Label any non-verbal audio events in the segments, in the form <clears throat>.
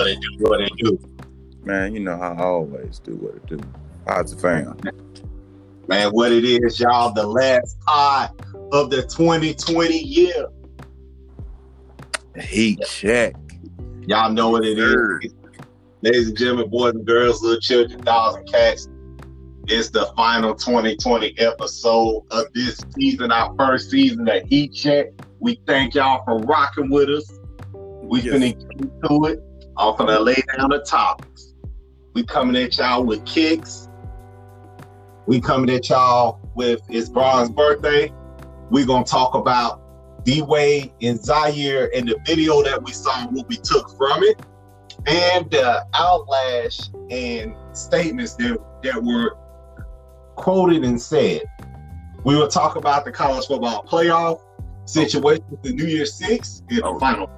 But it do what it do. Man, you know how I always do what it do. Odds of fam. Man, what it is, y'all, the last pod of the 2020 year. Heat check. Y'all know what it is. Ladies and gentlemen, boys and girls, little children, dogs and cats. It's the final 2020 episode of this season, our first season of Heat Check. We thank y'all for rocking with us. We Yes. finna get to it. I'm finna lay down the topics. We coming at y'all with kicks. We coming at y'all with it's Bron's birthday. We gonna talk about D Wade and Zaire and the video that we saw, what we took from it, and the outlash and statements that, that were quoted and said. We will talk about the college football playoff situation with the New Year Six the Oh. final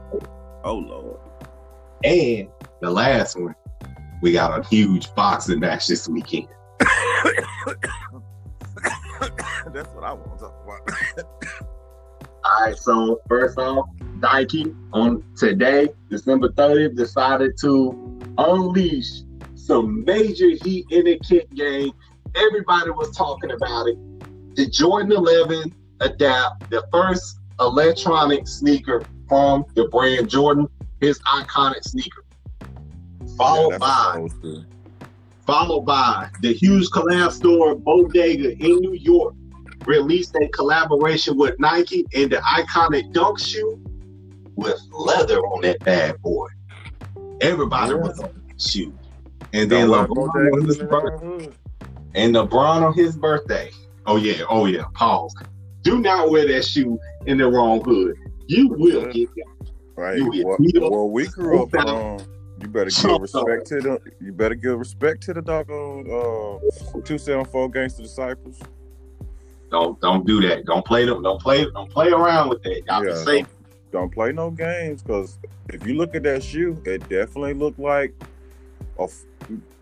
Oh Lord. And the last one, we got a huge boxing match this weekend. <laughs> That's what I want to talk about. All right, so first off, Nike on today, December 30th, decided to unleash some major heat in the kick game. Everybody was talking about it. The Jordan 11 Adapt, the first electronic sneaker from the brand Jordan, his iconic sneaker. Followed Yeah, by what I was doing. followed by the huge collab store Bodega in New York released a collaboration with Nike and the iconic dunk shoe with leather on that bad boy. Everybody Yeah. was on that shoe. And then Don't let LeBron on his the birthday, and LeBron on his birthday. Oh yeah, oh yeah. Pause. Do not wear that shoe in the wrong hood. You will Yeah. get Right. Well, well, we grew up on. You better give respect to the. You better give respect to the doggone uh, two seven four gangster disciples. don't don't do that. Don't play them. Don't play. Don't play around with that. Y'all Yeah, safe. Don't play no games because if you look at that shoe, it definitely looked like a.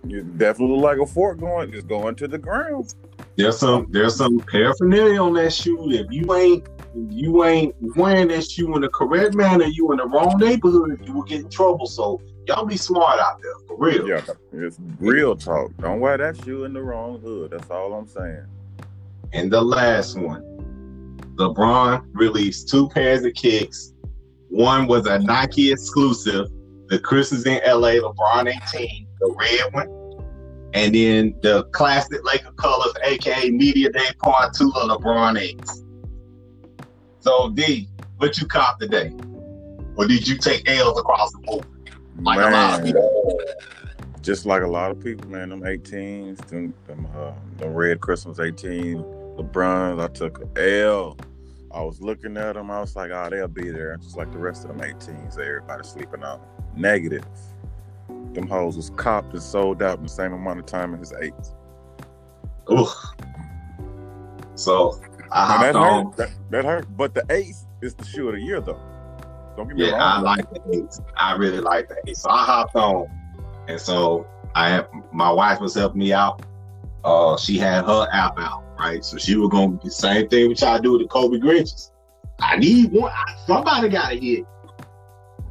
You definitely look like a fork going, just going to the ground. There's some there's some paraphernalia on that shoe. If you ain't you ain't wearing that shoe in the correct manner, you in the wrong neighborhood, you will get in trouble. So y'all be smart out there for real. Yeah, it's real talk. Don't wear that shoe in the wrong hood. That's all I'm saying. And the last one, LeBron released two pairs of kicks. One was a Nike exclusive, the Christmas in LA LeBron 18, the red one. And then the classic Laker colors, aka Media Day Part 2 of LeBron 8s. So D, what you cop today? Or did you take L's across the board? Like a lot of people. just like a lot of people, man. Them 18s, them, them, uh, them red Christmas 18, LeBrons. I took a L. I was looking at them. I was like, oh, they'll be there. Just like the rest of them 18s that everybody's sleeping on. Negative. Them hoes was copped and sold out in the same amount of time as his eights. Ooh. So I And that hopped on. hurt. That, that hurt. But the ace is the shoe of the year, though. Don't get me Yeah, I like the eights. I really like the eights. So I hopped on, and so I my wife was helping me out. Uh, she had her app out, right? So she was gonna do the same thing which I do with the Kobe Grinches. I need one. Somebody got to hit.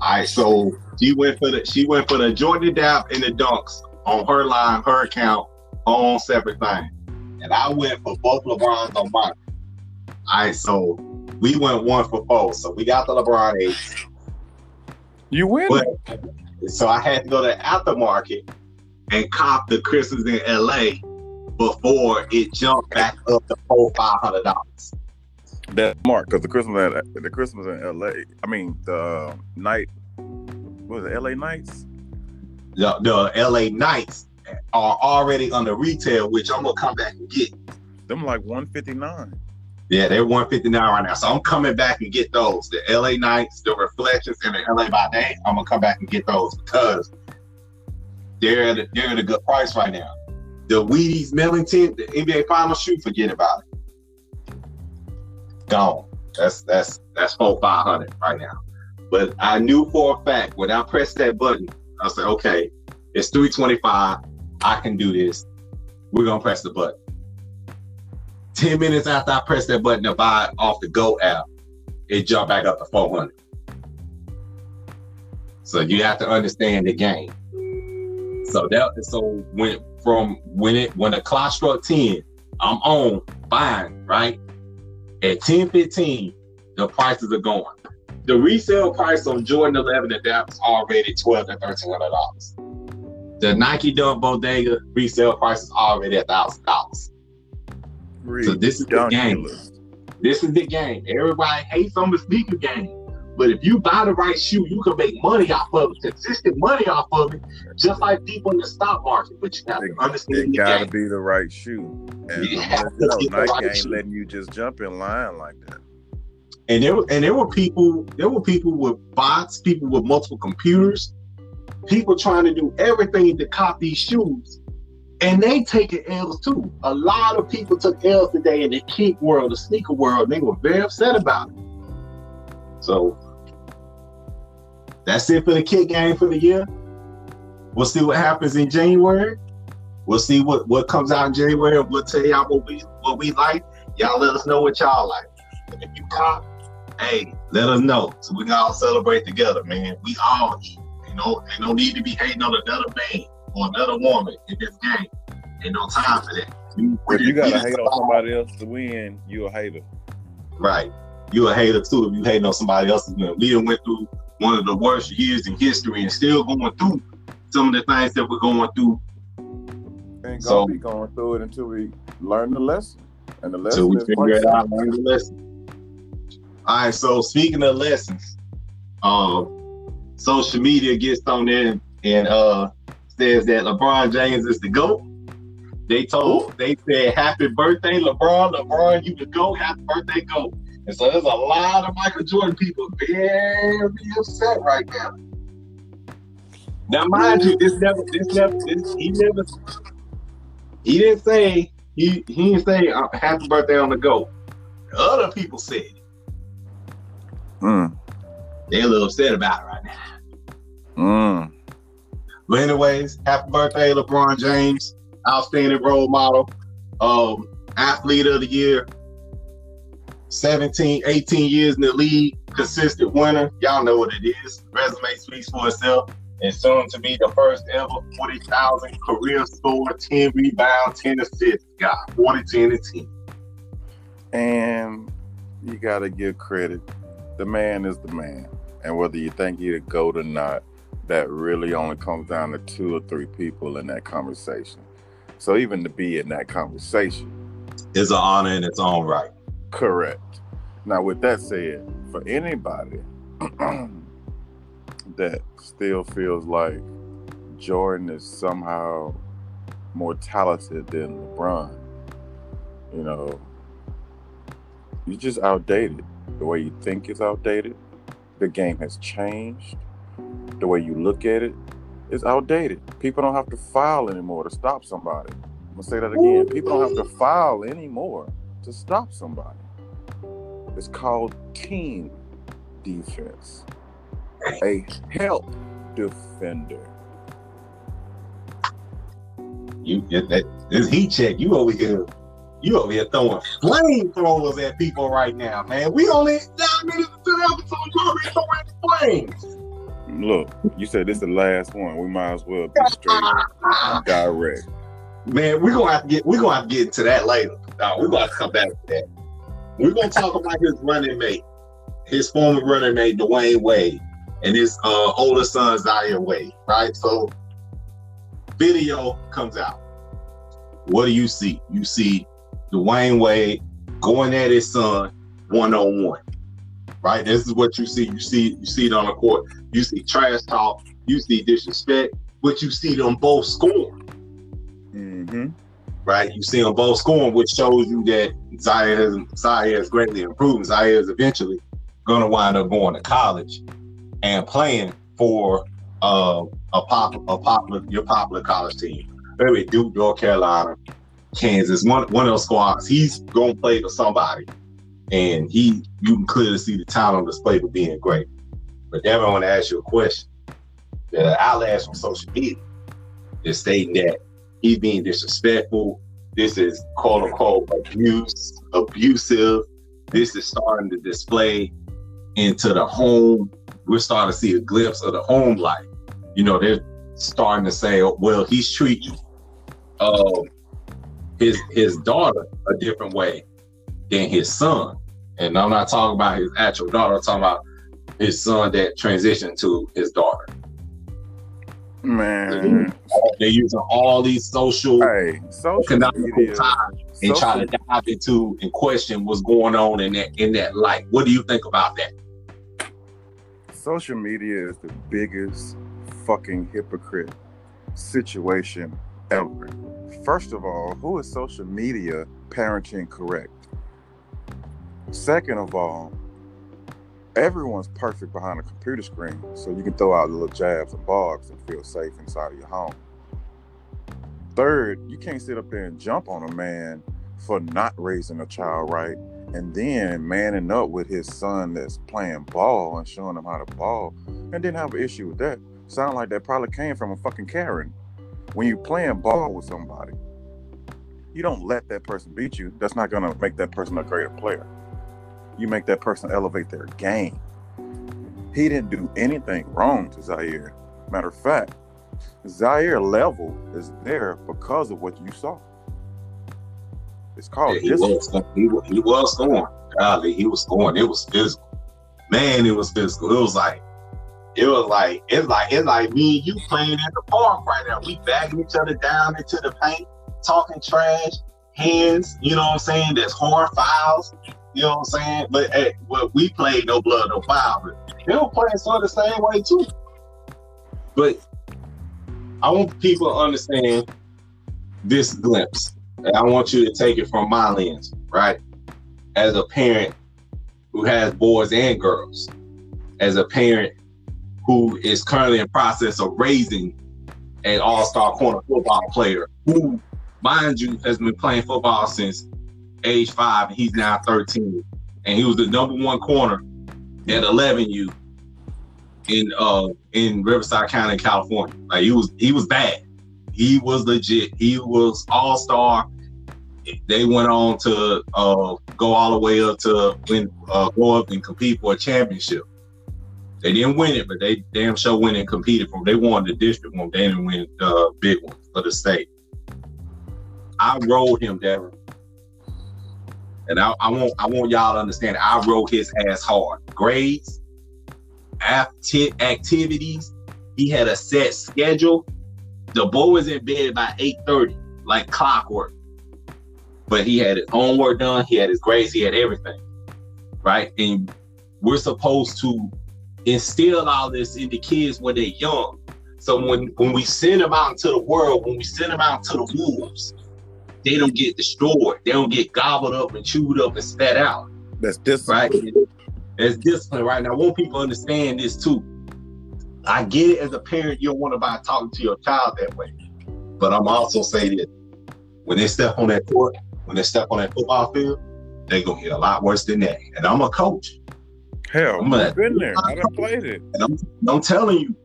All right, so she went for the she went for the Jordan Dap and the dunks on her line, her account, own separate thing, and I went for both LeBrons on mine. All right, so we went one for four. So we got the LeBron eight. You win. But so I had to go to aftermarket and cop the Christmas in LA before it jumped back up to four five hundred dollars. that mark because the Christmas at the Christmas in L.A. I mean the uh, night what was it L.A. Nights? The, the LA nights are already under retail, which I'm gonna come back and get. Them like one fifty nine. Yeah, they're 159 right now. So I'm coming back and get those. The LA Knights, the Reflections, and the LA by Day. I'm gonna come back and get those because they're at a, they're at a good price right now. The Wheaties Millington, the NBA Final shoe, forget about it. Gone. That's that's that's five hundred right now. But I knew for a fact when I pressed that button, I said, okay, it's 325. I can do this. We're gonna press the button. 10 minutes after I pressed that button to buy off the GOAT app, it jumped back up to 400. So you have to understand the game. So that so when from when it when the clock struck 10, I'm on, fine, right? At 10 15, the prices are going. The resale price on Jordan 11 at that was already 12 to 1300 dollars. The Nike Dunk Bodega resale price is already a thousand dollars. So this is the game. This is the game. Everybody hates on the sneaker game. But if you buy the right shoe, you can make money off of it, consistent money off of it, just like people in the stock market. But you have to understand it gotta be the right shoe. And you know, Nike right ain't shoe. letting you just jump in line like that. And there and there were people, there were people with bots, people with multiple computers, people trying to do everything to copy these shoes. And they taking L's too. A lot of people took L's today in the kick world, the sneaker world. they were very upset about it. So that's it for the kick game for the year. We'll see what happens in January. We'll see what, what comes out in January. We'll tell y'all what we what we like. Y'all let us know what y'all like. And if you cop, hey, let us know so we can all celebrate together, man. We all eat. You know, ain't no need to be hating on another man or another woman in this game. Ain't no time for that. if you gotta hate on somebody else to win, you a hater. Right. You a hater too if you hating on somebody else's win. We done went through one of the worst years in history and still going through some of the things that we're going through. Ain't so, gonna be going through it until we learn the lesson. And the lesson until we figure it out, learn the lesson. All right, so speaking of lessons, um, social media gets on there and uh says that LeBron James is the GOAT. They told they said happy birthday, LeBron. LeBron, you the GOAT, happy birthday, GOAT. And so there's a lot of Michael Jordan people very upset right now. Now, mind you, this never, this never, this, he never, he didn't say he he didn't say uh, happy birthday on the GOAT. Other people said it. Mm. They're a little upset about it right now. Mm. But anyways, happy birthday, LeBron James, outstanding role model, um, athlete of the year, 17, 18 years in the league, consistent winner. Y'all know what it is. Resume speaks for itself. And soon to be the first ever 40,000 career score, 10 rebounds, 10 assists guy, 40, 10, and 10. And you got to give credit. The man is the man. And whether you think he's a GOAT or not, that really only comes down to two or three people in that conversation. So even to be in that conversation is an honor in its own right. Correct. Now, with that said, for anybody <clears throat> that still feels like Jordan is somehow more talented than LeBron, you know, you're just outdated. The way you think is outdated. The game has changed. The way you look at it is outdated. People don't have to file anymore to stop somebody. I'm gonna say that again. People don't have to file anymore to stop somebody. It's called team defense. A help defender. You get that this heat check. You over here, you over here throwing flamethrowers at people right now, man. We only nine minutes into the episode. You already throwing flames. Look, you said this is the last one. We might as well be straight direct. Man, we're gonna have to get we're gonna have to get into that later. No, we're gonna to come back to that. We're gonna talk about his running mate, his former running mate, Dwyane Wade, and his uh, older son Zaire Wade, right? So video comes out. What do you see? You see Dwyane Wade going at his son one on one. Right? This is what you see. You see, you see it on the court. You see trash talk, you see disrespect, but you see them both score. Mm-hmm. Right? You see them both scoring, which shows you that Zaire has Zaire has greatly improved. Zaire is eventually going to wind up going to college and playing for uh, a pop a popular your popular college team. Maybe Duke, North Carolina, Kansas, one one of those squads. He's going to play for somebody, and he you can clearly see the talent on display for being great. But then I want to ask you a question. The outlash on social media is stating that he's being disrespectful. This is quote unquote abuse, abusive. This is starting to display into the home we're starting to see a glimpse of the home life. You know, they're starting to say, well, he's treating uh, his his daughter a different way than his son. And I'm not talking about his actual daughter, I'm talking about his son that transitioned to his daughter. Man, they're using all these social, hey, social economical media, time and social- trying to dive into and question what's going on in that in that light. What do you think about that? social media is the biggest fucking hypocrite situation ever. First of all, who is social media parenting correct? Second of all, everyone's perfect behind a computer screen, so you can throw out little jabs and barbs and feel safe inside of your home. Third, you can't sit up there and jump on a man for not raising a child right and then manning up with his son that's playing ball and showing him how to ball and didn't have an issue with that. Sound like that probably came from a fucking Karen. When you playing ball with somebody, you don't let that person beat you. That's not gonna make that person a greater player. You make that person elevate their game. He didn't do anything wrong to Zaire. Matter of fact, Zaire level is there because of what you saw. It's called Yeah, he, was, he, was, he was scoring. Golly, he was scoring. It was physical. Man, it was physical. It was like, it was like, it's like, it's like me and you playing in the park right now. We bagging each other down into the paint, talking trash, hands, you know what I'm saying? There's hard fouls, you know what I'm saying? But hey, we played no blood, no but they were playing sort of the same way too. But I want people to understand this glimpse. And I want you to take it from my lens, right? As a parent who has boys and girls, as a parent who is currently in process of raising an all-star corner football player who, mind you, has been playing football since age five, and he's now 13. And he was the number one corner at 11U in uh in Riverside County, California. Like he was he was bad. He was legit. He was all star. They went on to uh, go all the way up to win, uh, go up and compete for a championship. They didn't win it, but they damn sure went and competed for. They won the district one. They didn't win the big one for the state. I rode him, Devin, and I, I want I want y'all to understand. I rode his ass hard. Grades, acti- activities. He had a set schedule. The boy was in bed by 8:30, like clockwork. But he had his homework done, he had his grades, he had everything. Right? And we're supposed to instill all this in the kids when they're young. So when when we send them out into the world, when we send them out to the wolves, they don't get destroyed. They don't get gobbled up and chewed up and spat out That's discipline. right? There's discipline right now. I want people to understand this too. I get it as a parent, you don't want to buy talking to your child that way. But I'm also saying that when they step on that court, when they step on that football field, they're gonna get a lot worse than that. And I'm a coach. Hell, I'm I've a- been there. I done played it. And I'm, I'm telling you,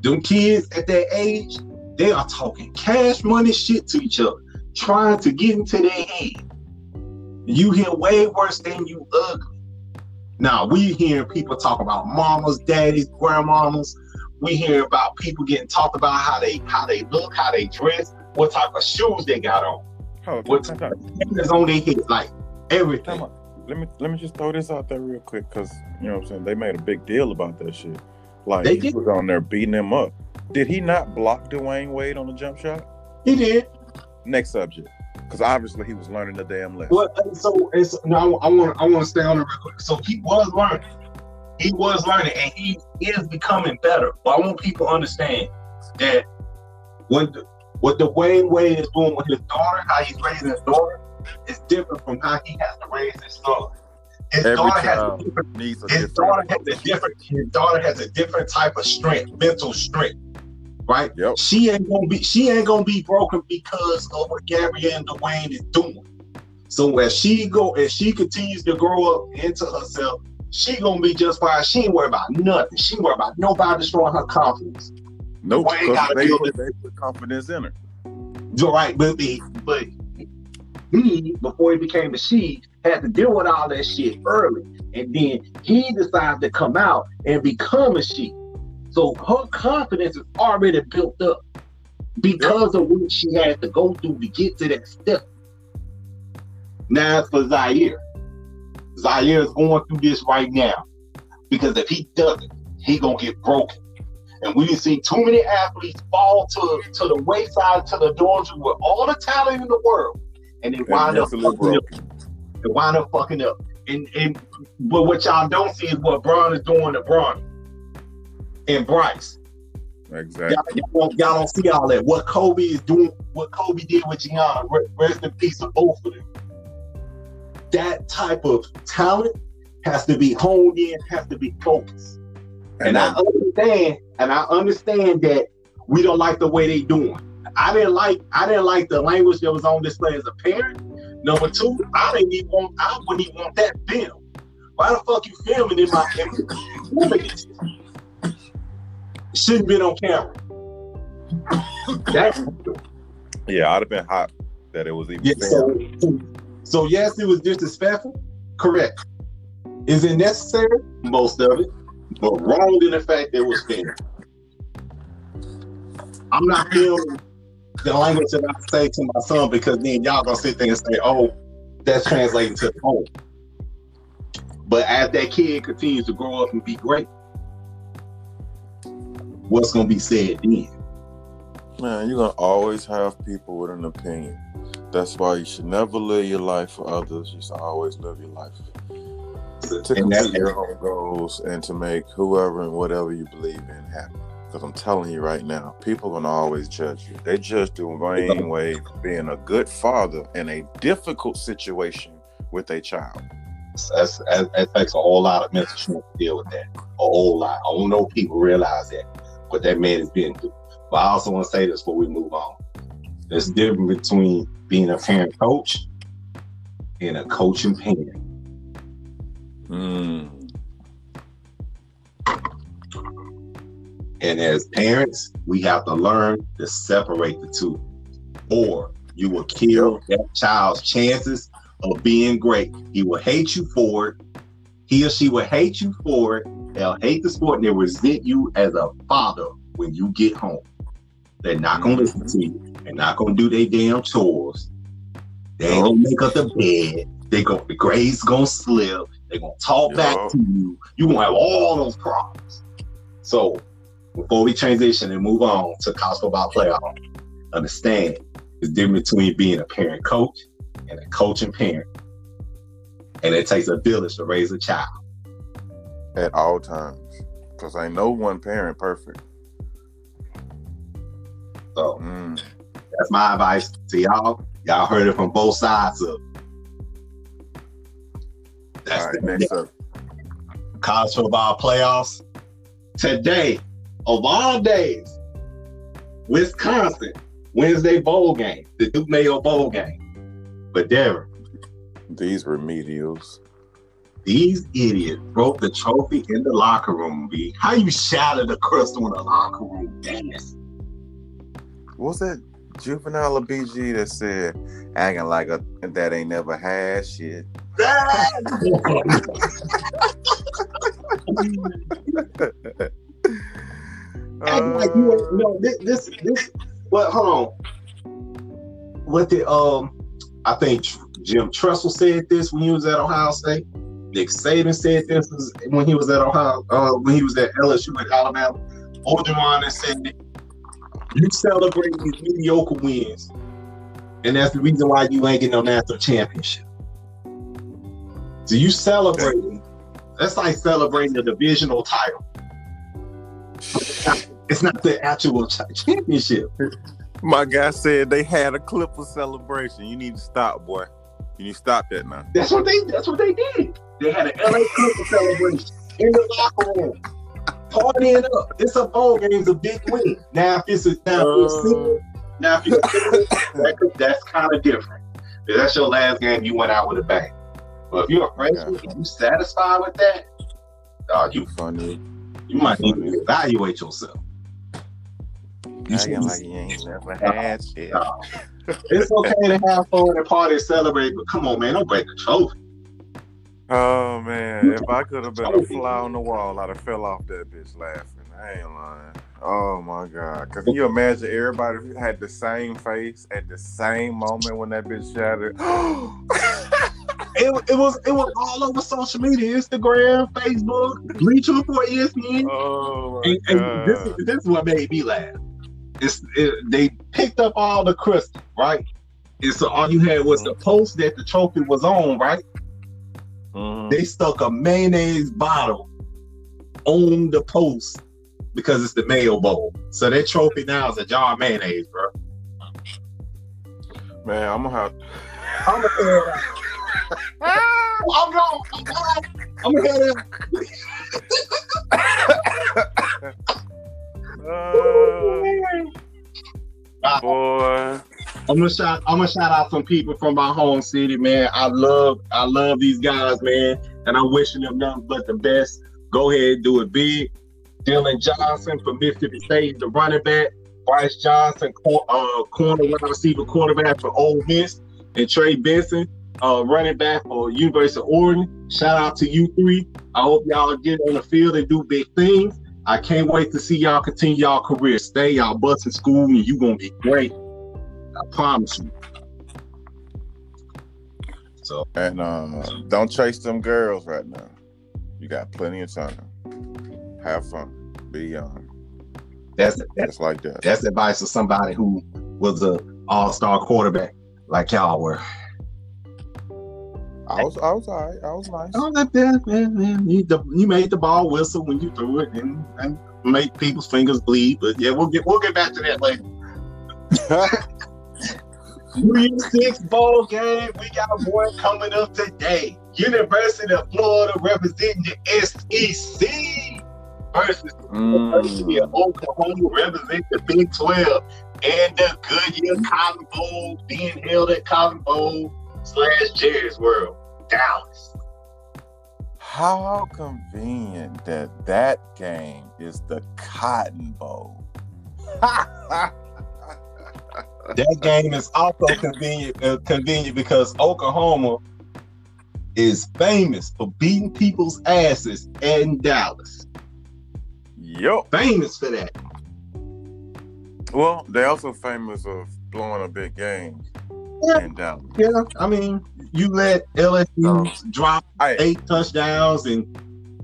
them kids at that age, they are talking cash money shit to each other, trying to get into their head. You hear way worse than you ugly. Now we hearing people talk about mamas, daddies, grandmamas. We hear about people getting talked about how they how they look, how they dress, what type of shoes they got on, Oh, what type of cameras on their head, like everything. Let me let me just throw this out there real quick because you know what I'm saying they made a big deal about that shit. Like They he did. was on there beating him up. Did he not block Dwyane Wade on the jump shot? He did. Next subject, because obviously he was learning the damn lesson. Well, so it's no, I want I want to stay on it real quick. So he was learning, he was learning, and he is becoming better. But I want people to understand that what the, what Dwyane Wade is doing with his daughter, how he's raising his daughter, is different from how he has to raise his son. His Every daughter has a different his different. daughter has a different his daughter has a different type of strength, mental strength. Right? Yep. She ain't gonna be she ain't gonna be broken because of what Gabrielle and Dwyane is doing. So as she go as she continues to grow up into herself, she gonna be just fine. She ain't worried about nothing. She worried about nobody destroying her confidence. Nope, Wayne because they, they put confidence in her. You're right, but the, but he before he became a she had to deal with all that shit early. And then he decides to come out and become a she. So her confidence is already built up because of what she had to go through to get to that step. Now it's for Zaire. Zaire is going through this right now. Because if he doesn't, he gonna get broken. And we see too many athletes fall to, to the wayside, to the doors with all the talent in the world. And they wind up fucking up. They wind up fucking up. And and but what y'all don't see is what Braun is doing to Braun and Bryce. Exactly. Y'all, y'all, don't, y'all, don't, see all that. What Kobe is doing, what Kobe did with Gianna. Rest in peace of both of them. That type of talent has to be honed in, has to be focused. And, and I understand, and I understand that we don't like the way they doing. I didn't like, I didn't like the language that was on display as a parent. Number two, I didn't even want, I wouldn't even want that film. Why the fuck you filming in my shouldn't been on camera. That's yeah, I'd have been hot that it was even. Yeah, so, so yes, it was disrespectful. Correct. Is it necessary? Most of it, but wrong in the fact that it was fair. I'm not feeling the language that I say to my son because then y'all gonna sit there and say, "Oh, that's translating to the home." But as that kid continues to grow up and be great, what's going to be said then. Man, you're going to always have people with an opinion. That's why you should never live your life for others. You should always live your life to complete your own goals and to make whoever and whatever you believe in happy. Because I'm telling you right now, people are going to always judge you. They judge the main way being a good father in a difficult situation with a child. That's, that takes a whole lot of mental strength to deal with that. A whole lot. I don't know if people realize that what that man has been through. But I also want to say this before we move on. There's a difference between being a parent coach and a coaching parent. Mm. And as parents, we have to learn to separate the two, or you will kill that child's chances of being great. He will hate you for it. He or she will hate you for it, They'll hate the sport and they'll resent you as a father when you get home. They're not gonna listen to you. They're not gonna do their damn chores. They ain't gonna make up the bed. They go the grades gonna slip. They're gonna talk back to you. You gonna have all those problems. So before we transition and move on to college football playoff, understand the difference between being a parent coach and a coaching parent. And it takes a village to raise a child at all times because I know one parent perfect. So mm. that's my advice to y'all. Y'all heard it from both sides of. That's right, the next up. college football playoffs today. Of all days, Wisconsin Wednesday bowl game, the Duke Mayo bowl game. But Darren, these remedials. These idiots broke the trophy in the locker room, B. How you shattered the crystal in the locker room? Dennis. What's that juvenile BG that said acting like a that ain't never had shit? <laughs> acting like you, you know, this, this, this, well, hold on. What did, um, I think Jim Tressel said this when he was at Ohio State. Nick Saban said this was when he was at Ohio, uh, when he was at LSU at Alabama. Orgeron said, "You celebrate these mediocre wins, and that's the reason why you ain't getting no national championship." So you celebrating? That's like celebrating a divisional title. It's not the actual championship. My guy said they had a clip of celebration. You need to stop, boy. Can you need to stop that now. That's what they. That's what they did. They had an LA Clippers celebration in the locker room, partying up. It's a bowl game, it's a big win. Now if it's a now if it's uh, now if it's that's kind of different. If that's your last game, you went out with a bang. But if you're a freshman, yeah. you satisfied with that? Oh, you funny. You might need to evaluate yourself. You Acting like you ain't never had shit. It's okay to have fun and party celebrate, but come on, man, don't break the trophy. Oh man, if I could have been a fly on the wall, I'd have fell off that bitch laughing. I ain't lying. Oh my god! Cause can you <laughs> imagine everybody had the same face at the same moment when that bitch shattered? <gasps> it, it was it was all over social media, Instagram, Facebook, Bleacher Report, ESPN. Oh and, and this, this is what made me laugh. It's it, they picked up all the crystal, right? And so all you had was the post that the trophy was on, right? Mhm. They stuck a mayonnaise bottle on the post because it's the Mayo Bowl. So that trophy now is a jar of mayonnaise, bro. Man, I'm gonna have. I'm gonna I'm going. I'm going. I'm gonna <laughs> <laughs> <laughs> head Uh, boy, I'm gonna shout. I'm gonna shout out some people from my home city, man. I love, I love these guys, man, and I'm wishing them nothing but the best. Go ahead, do it big. Dylan Johnson from Mississippi State, the running back. Bryce Johnson, cor- uh, corner wide receiver, quarterback for Ole Miss, and Trey Benson, uh, running back for University of Oregon. Shout out to you three. I hope y'all get on the field and do big things. I can't wait to see y'all continue y'all career. Stay y'all busting school, and you gonna be great. I promise you. So and uh, don't chase them girls right now. You got plenty of time. Have fun. Be young. that's that's Just like that. that's advice for somebody who was a all-star quarterback like y'all were. I was, I was alright. I was nice. Oh, that, that man, man, you, the, you made the ball whistle when you threw it and, and make people's fingers bleed. But yeah, we'll get we'll get back to that later. <laughs> Three six bowl game. We got one coming up today. University of Florida representing the SEC versus University of Mm. Oklahoma representing the Big 12 and the Goodyear Cotton Bowl being held at Cotton Bowl slash Jerry's World, Dallas. How convenient that that game is the Cotton Bowl. <laughs> That game is also convenient, uh, convenient because Oklahoma is famous for beating people's asses in Dallas. yup. Famous for that. Well, they're also famous of blowing a big game Yeah. in Dallas. Yeah, I mean, you let LSU drop Hey, eight touchdowns and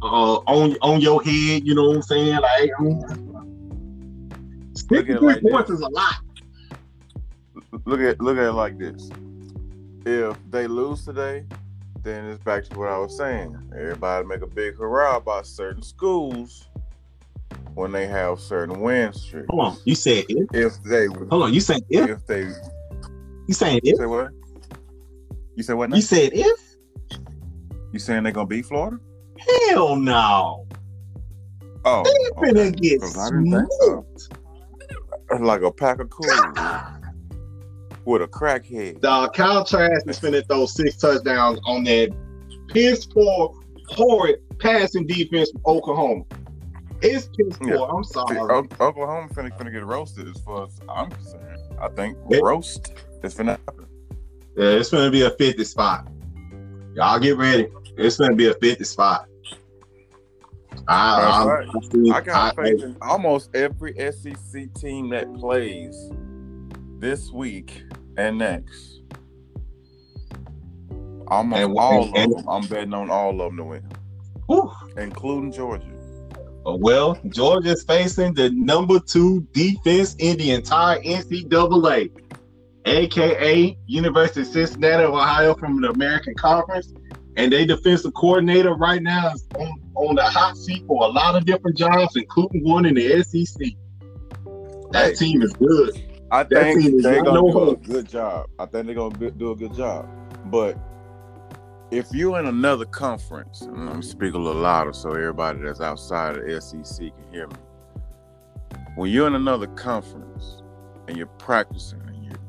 uh, on on your head. You know what I'm saying? Like, I mean, Look at it 63 like this. is a lot. look at look at it like this. If they lose today, then it's back to what I was saying. Everybody make a big hurrah about certain schools when they have certain win streaks. Hold on, you said if? If they Hold on, you said if? if they You saying you if? say what? You say what now? You said if? You saying they're gonna beat Florida? Hell no. Oh, They okay. finna get 'Cause I didn't so. smoked. like a pack of <laughs> cool with a crackhead. Dog, Kyle Trask is finna throw six touchdowns on that piss poor, horrid passing defense from Oklahoma. It's piss poor. Yeah. I'm sorry. O- Oklahoma finna, finna get roasted as far as I'm concerned. I think Yeah. roast is finna happen. Yeah, it's gonna be a 50 spot. Y'all get ready. It's gonna be a 50 spot. I, right. I, got I- faith in almost every SEC team that plays this week and next. Almost And- all and- and- of them. I'm betting on all of them to win, Whew. including Georgia. Uh, well, Georgia's facing the number two defense in the entire NCAA, aka University of Cincinnati of Ohio from the American Conference. And their defensive coordinator right now is on, on the hot seat for a lot of different jobs, including one in the SEC. That Hey. team is good. I That think they're gonna do a good job. I think they're gonna do a good job. But if you're in another conference, and I'm speak a little louder so everybody that's outside of the SEC can hear me. When you're in another conference and you're practicing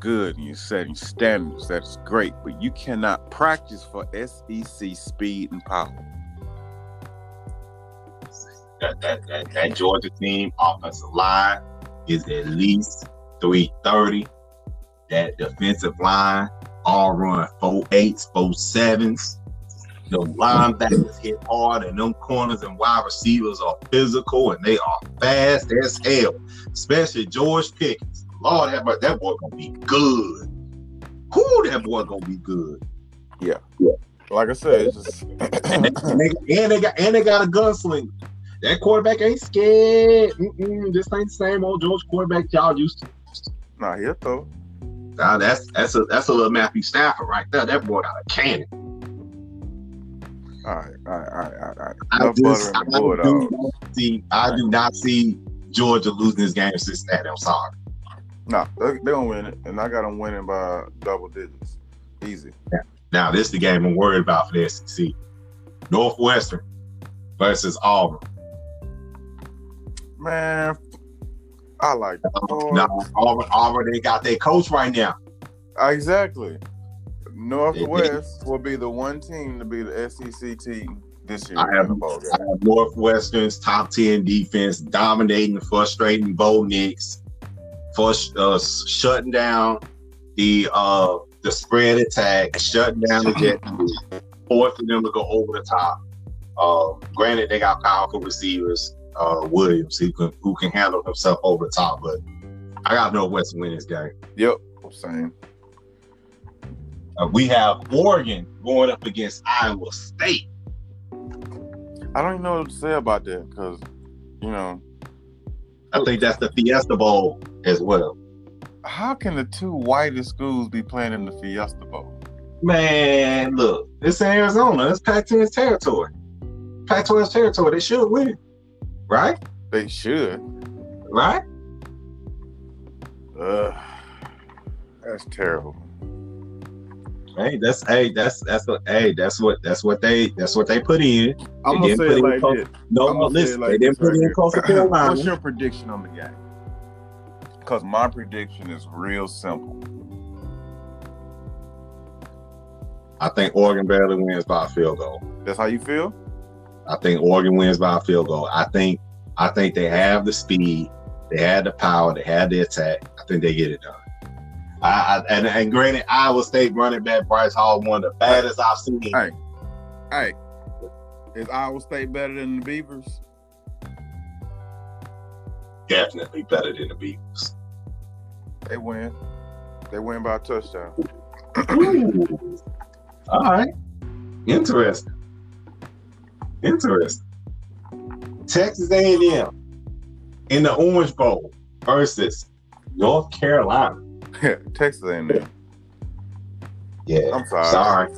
good and you're setting standards, that's great. But you cannot practice for SEC speed and power. That, that, that, that Georgia team offensive line is at least 330. That defensive line all run four eights, four sevens. the linebackers hit hard, and them corners and wide receivers are physical and they are fast as hell. Especially George Pickens. Lord have mercy, that boy gonna be good. Who that boy gonna be good? Yeah, yeah. Like I said, it's just And they, and they, got and they got a gunslinger. That quarterback ain't scared. Mm-mm, this ain't the same old George quarterback y'all used to. not here though. Now that's that's a that's a little Matthew Stafford right there. That boy got a cannon. All right, all right, all right, all right. I just I do not see I do not see Georgia losing this game to Cincinnati. I'm sorry. No, they they gonna win it, and I got them winning by double digits, easy. Now this is the game I'm worried about for the SEC. Northwestern versus Auburn. Man, I like that. Now Auburn, Auburn, they got their coach right now. Uh, exactly. Northwest will be the one team to be the SEC team this year. I have- the bowl game. I have Northwestern's top 10 defense dominating, frustrating Bo Nix, for uh, shutting down the uh, the spread attack, shutting down the jet, forcing them to go over the top. Uh, granted, they got powerful receivers, uh, Williams, who can, who can handle himself over the top, but I got Northwestern win this game. Yep, same. Uh, we have Oregon going up against Iowa State. I don't even know what to say about that because, you know, I think that's the Fiesta Bowl as well. how can the two whitest schools be playing in the Fiesta Bowl? Man, look, it's Arizona. It's Pac-10's territory. Pac-12's territory. They should win, right? They should. Right? Ugh, that's terrible. Hey, that's hey, that's that's what hey, that's what that's what they that's what they put in. I'm They gonna say it like this. No, I'm gonna say listen, like they didn't put right in. Coastal <clears throat> Carolina. What's your prediction on the game? Because my prediction is real simple. I think Oregon barely wins by a field goal. That's how you feel? I think Oregon wins by a field goal. I think I think they have the speed, they had the power, they had the attack. I think they get it done. I, I and, and granted, Iowa State running back Breece Hall one of the baddest I've seen. Hey. Hey, is Iowa State better than the Beavers? Definitely better than the Beavers. They win. They win by a touchdown. <clears throat> All right. Interesting. Interesting. Texas A&M in the Orange Bowl versus North Carolina. <laughs> Texas A&M. Yeah. I'm sorry. Sorry.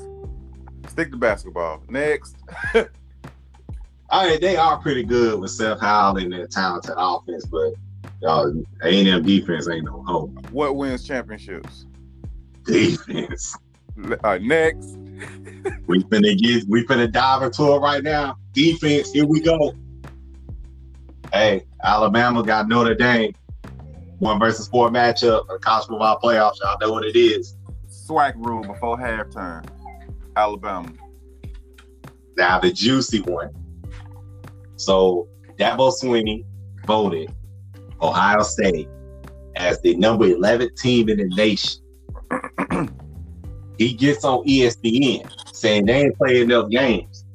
Stick to basketball. Next. <laughs> I mean, they are pretty good with Seth Howell and their talented offense, but y'all A&M defense ain't no hope. What wins championships? Defense. Uh, next. <laughs> We finna get we finna dive into it right now. Defense, here we go. Hey, Alabama got Notre Dame. One versus four matchup, a college football playoffs. Y'all know what it is. Swag rule before halftime. Alabama. Now the juicy one. So Dabo Swinney voted Ohio State as the number 11 team in the nation. he gets on ESPN saying they ain't playing enough games.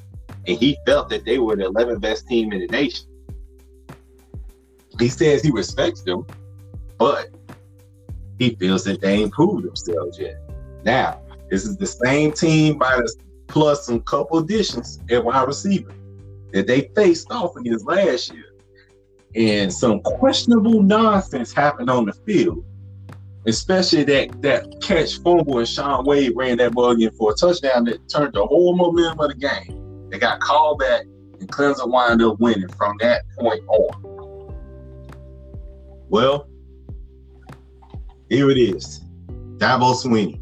And he felt that they were the 11th best team in the nation. He says he respects them, but he feels that they ain't proved themselves yet. Now, this is the same team minus plus some couple additions at wide receiver that they faced off against last year. And some questionable nonsense happened on the field. Especially that that catch fumble and Shaun Wade ran that ball in for a touchdown that turned the whole momentum of the game. They got called back and Clemson wound up winning from that point on. Well, here it is. Dabo Swinney.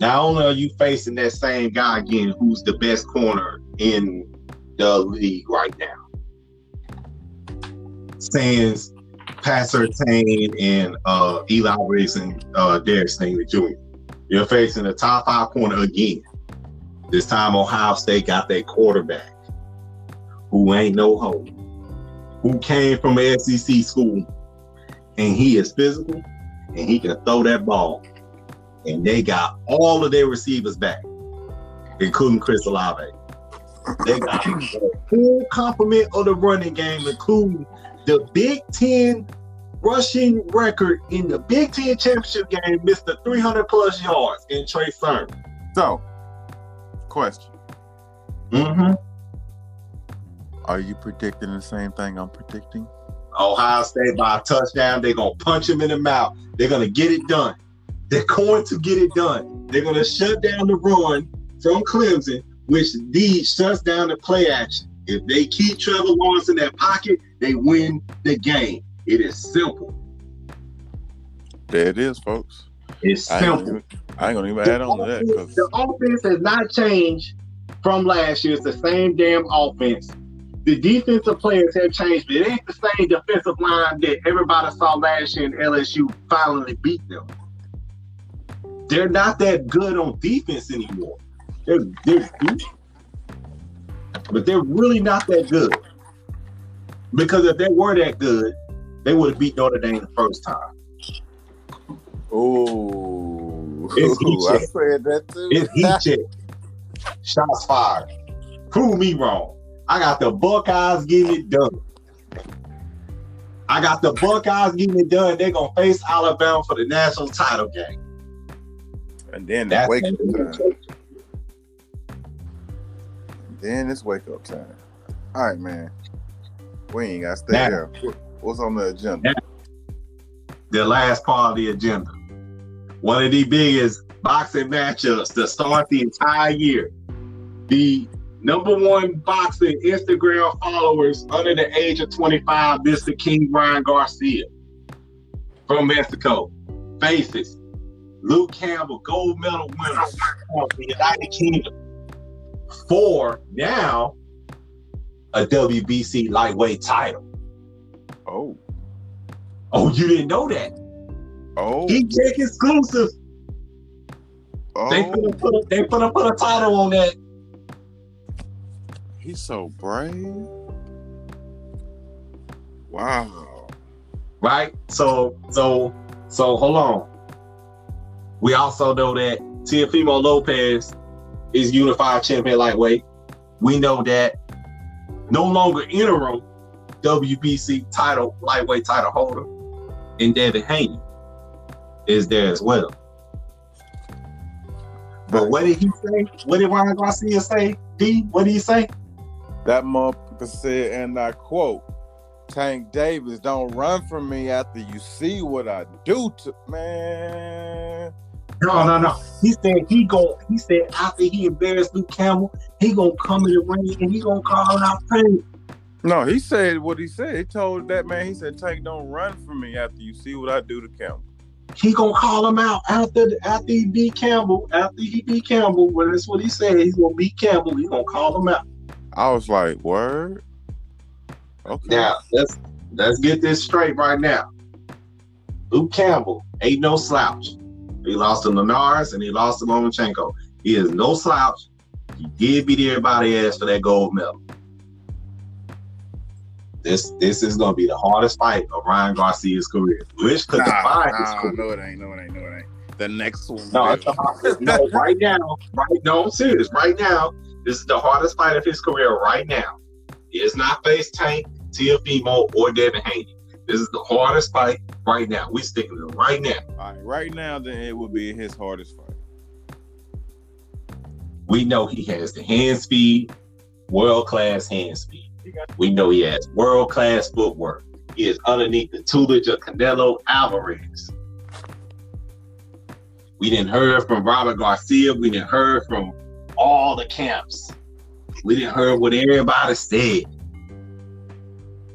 Not only are you facing that same guy again, who's the best corner in the league right now, Sans, Pat Surtain, and uh, Eli Ricks and uh, Derek Stingley Jr. You're facing the top five corner again. This time, Ohio State got their quarterback, who ain't no hope, who came from an SEC school, and he is physical, and he can throw that ball and they got all of their receivers back. including Chris Olave. They got a full complement of the running game, including the Big Ten rushing record in the Big Ten championship game, Mr. 300 plus yards in Trey Sermon. So, question: Mm-hmm. Are you predicting the same thing I'm predicting? Ohio State by a touchdown. They're gonna punch him in the mouth. They're gonna get it done. They're going to get it done. They're gonna shut down the run from Clemson, which D shuts down the play action. If they keep Trevor Lawrence in their pocket, they win the game. It is simple. There it is, folks. It's I ain't, simple. gonna even, I ain't gonna even add on to that because The offense has not changed from last year. It's the same damn offense. The defensive players have changed, but it ain't the same defensive line that everybody saw last year and LSU finally beat them. They're not that good on defense anymore. They're they're good, but they're really not that good. Because if they were that good, they would have beat Notre Dame the first time. Oh, It's <laughs> heat I check. said that too. It's heat check. Shots fired. Prove me wrong. I got the Buckeyes getting it done. I got the Buckeyes getting it done. They're gonna face Alabama for the national title game. and then That's wake up. Then it's wake up time. All right, man. We ain't gotta stay here. What's on the agenda? the last part of the agenda. One of the biggest boxing matchups to start the entire year. The number one boxing Instagram followers under the age of 25, Mr. King Ryan Garcia from Mexico. Faces. Luke Campbell, gold medal winner of the United Kingdom. For now, a WBC lightweight title. Oh, Oh, you didn't know that? oh, He exclusive. They oh. finna put a, they put a title on that. He's so brave. Wow. right? So, so, so hold on. We also know that Teofimo Lopez is unified champion lightweight. We know that no longer interim WBC title lightweight title holder, and Devin Haney is there as well. But what did he say? What did Ryan Garcia say? D, what did he say? That motherfucker said, and I quote, Tank Davis, don't run from me after you see what I do to man. No, no, no. He said he go. He said after he embarrassed Luke Campbell, he gonna come in the ring and he gonna call him out pain. No, he said what he said. He told that man, he said, Tank, don't run from me after you see what I do to Campbell. He gonna call him out after after he beat Campbell. After he beat Campbell, well, that's what he said. He's gonna beat Campbell. He gonna call him out. I was like, word? Okay. Now let's let's get this straight right now. Luke Campbell ain't no slouch. He lost to Linares and he lost to Lomachenko. He is no slouch. He did beat everybody ass for that gold medal. This this is gonna be the hardest fight of Ryan Garcia's career, which could define his career. no, it ain't. No, it ain't. No, it ain't. The next one. No, it's the hardest. no, right now, right? now, I'm serious. Right now, this is the hardest fight of his career. Right now, he has not faced Tank, Teofimo, or Devin Haney. This is the hardest fight right now. We sticking to it right now. All right, right now, then it would be his hardest fight. We know he has the hand speed, world class hand speed. We know he has world class footwork. He is underneath the tutelage of Canelo Alvarez. We didn't heard from Robert Garcia. We didn't heard from all the camps. We didn't heard what everybody said.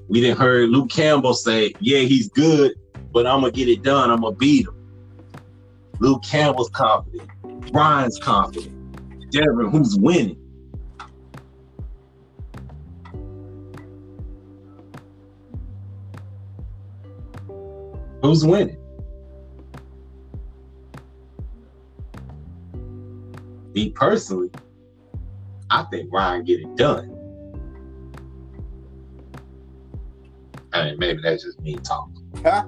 We didn't heard Luke Campbell say, "Yeah, he's good, but I'm gonna get it done. I'm gonna beat him." Luke Campbell's confident. Ryan's confident. Devin, who's winning? Who's winning? Me personally, I think Ryan get it done. Mean, maybe that's just me talking. Huh?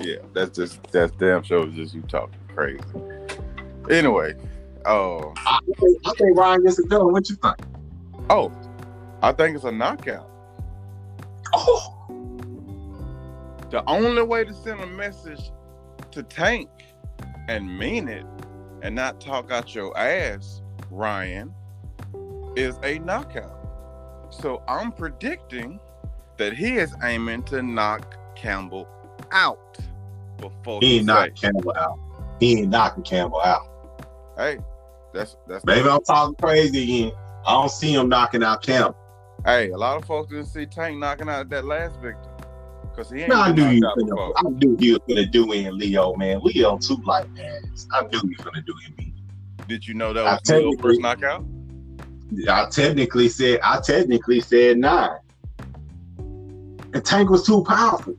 Yeah, that's just that's damn sure just you talking crazy. Anyway, Oh, I think, I think Ryan gets it done. What you think? oh, I think it's a knockout. Oh, The only way to send a message to Tank and mean it and not talk out your ass, Ryan, is a knockout. So I'm predicting that he is aiming to knock Campbell out before he ain't knocking Campbell out. He ain't knocking Campbell out. Hey, that's that's Maybe I'm talking crazy again. I don't see him knocking out Campbell. Hey, a lot of folks didn't see Tank knocking out that last victim because he ain't No, I knew you knocked out finna, before. I knew you was gonna do in Leo, man. Leo too like ass. I knew you gonna do in. Did you know that was Leo's first knockout? I technically said I technically said nine. And Tank was too powerful.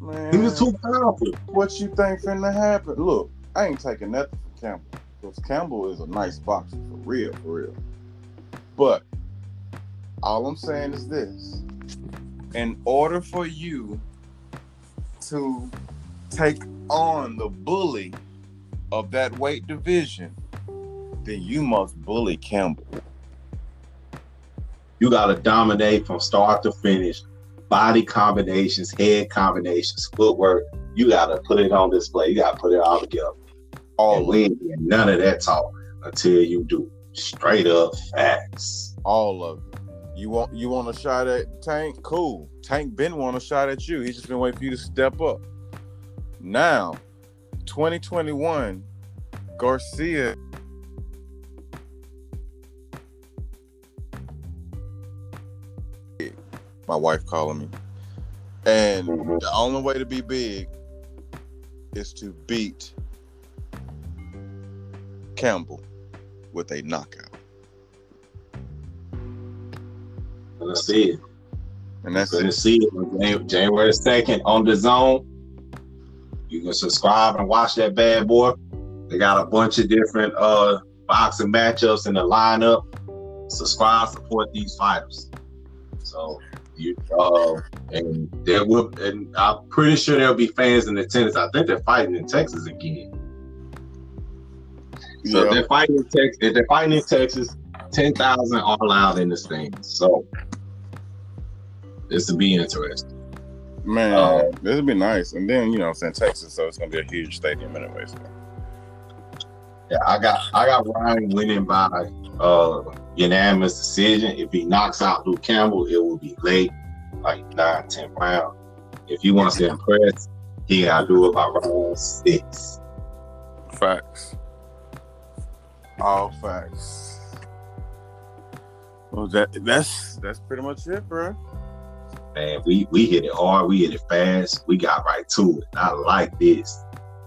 Man, He was too powerful. What you think finna happen? Look, I ain't taking nothing from Campbell because Campbell is a nice boxer for real, for real. But all I'm saying is this: in order for you to take on the bully of that weight division, then you must bully Campbell. You gotta dominate from start to finish. Body combinations, head combinations, footwork. You gotta put it on display. You gotta put it all together. All it. none of that talk until you do. Straight up facts. All of it. You want you want a shot at Tank? Cool. Tank been want a shot at you. He's just been waiting for you to step up. Now, 2021, Garcia. My wife calling me. And Mhm. the only way to be big is to beat Campbell with a knockout. Let's see it. And that's Let's it. see it on January 2nd on DAZN. You can subscribe and watch that bad boy. They got a bunch of different uh boxing matchups in the lineup. Subscribe, support these fighters. So you uh and there will and I'm pretty sure there'll be fans in attendance. I think they're fighting in Texas again. So if they're fighting in Texas, if they're fighting in Texas, ten thousand are allowed in the stands. So this will be interesting. Man, Uh, this would be nice. And then, you know, it's in Texas, so it's gonna be a huge stadium anyway. So. Yeah, I got I got Ryan winning by uh unanimous decision. If he knocks out Luke Campbell, it will be late, like nine, ten round. If he wants to impress, he gotta do it by round six. Facts. All facts. Well, that that's that's pretty much it, bro. Man, we we hit it hard, we hit it fast, we got right to it. I like this.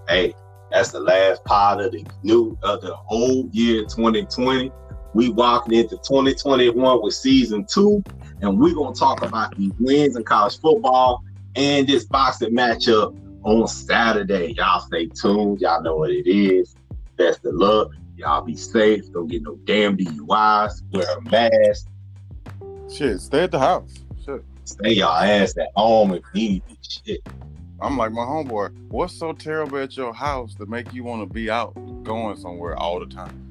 Hey, that's the last part of the new of the old year 2020. We walking into 2021 with season two, and we're gonna talk about these wins in college football and this boxing matchup on Saturday. Y'all stay tuned. Y'all know what it is. Best of luck. Y'all be safe. Don't get no damn DUIs. Wear a mask. Shit, stay at the house. Shit. Stay y'all ass at home if this shit. I'm like my homeboy. What's so terrible at your house to make you want to be out going somewhere all the time?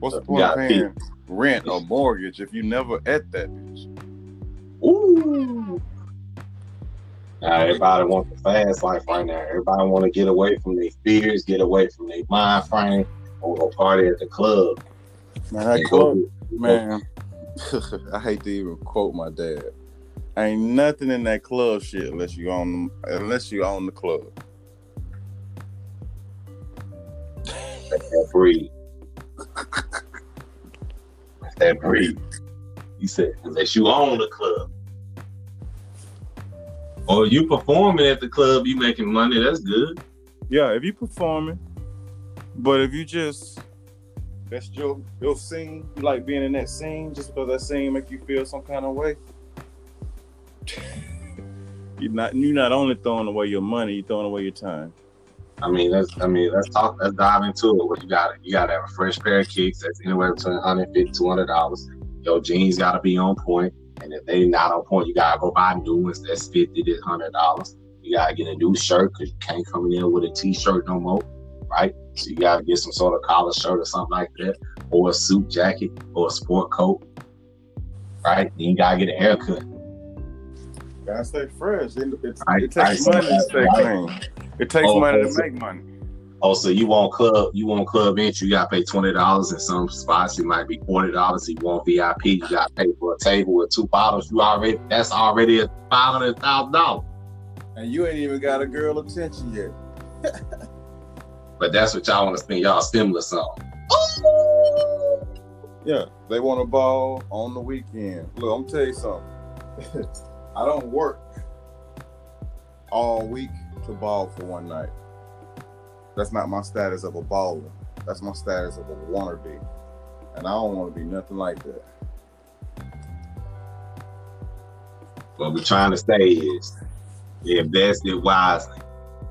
What's the uh, point of paying rent or mortgage if you never at that bitch? Ooh. Now everybody wants the fast life right now. Everybody want to get away from their fears, get away from their mind frame, or go party at the club. Man, that club, man. <laughs> I hate to even quote my dad. Ain't nothing in that club shit unless you own unless you own the club. breed. That breed. He said, unless you own the club. Or you performing at the club, you making money, that's good. Yeah, if you performing, but if you just that's your your scene, you like being in that scene just because that scene make you feel some kind of way. <laughs> you're not you not only throwing away your money, you're throwing away your time. I mean, let's I mean, let's talk, let's dive into it. What you got? You got to have a fresh pair of kicks that's anywhere between 150 200 dollars. Your jeans got to be on point, and if they not on point, you gotta go buy new ones. That's 50 to 100 dollars. You gotta get a new shirt because you can't come in with a t-shirt no more, right? So you gotta get some sort of collar shirt or something like that, or a suit jacket, or a sport coat. Right? Then you gotta get a haircut. Gotta stay fresh. It, it, I- it takes I- money to stay clean. It takes Oh, money to make money. Oh, so you want club, you want club entry, you gotta pay twenty dollars in some spots, it might be forty dollars. You want VIP, you gotta pay for a table with two bottles. You already that's already a five hundred thousand dollars. And you ain't even got a girl attention yet. <laughs> But that's what y'all want to spend y'all stimulus on. Yeah, they want to ball on the weekend. Look, I'm tell you something. <laughs> I don't work all week to ball for one night. That's not my status of a baller. That's my status of a wannabe. And I don't want to be nothing like that. What we're trying to say is invest it wisely.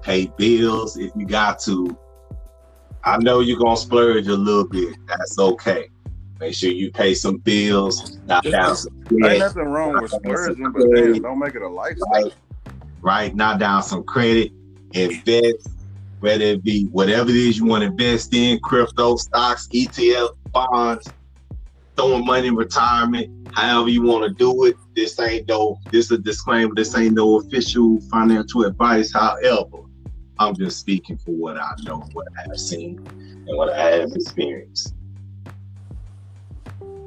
Pay bills if you got to. I know you're gonna splurge a little bit. That's okay. Make sure you pay some bills, knock down some Ain't nothing wrong with splurging, but damn, don't make it a lifestyle. right? Right? Knock down some credit, invest, whether it be whatever it is you want to invest in, crypto, stocks, ETF, bonds, throwing money in retirement, however you want to do it. This ain't no, this is a disclaimer, this ain't no official financial advice. However, I'm just speaking for what I know, what I have seen, and what I have experienced.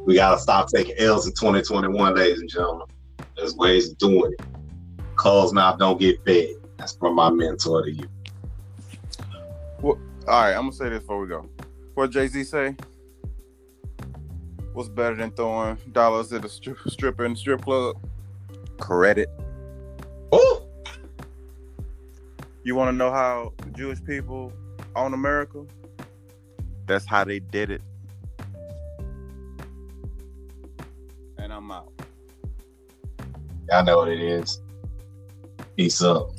We gotta stop taking L's in 2021, ladies and gentlemen. There's ways of doing it. Closed mouth don't get fed. That's from my mentor to you. All right, I'm gonna say this before we go. What Jay Z say? What's better than throwing dollars at a strip, stripper in the strip club? Credit. Ooh, You want to know how Jewish people own America? That's how they did it. Y'all know what it is. Peace up.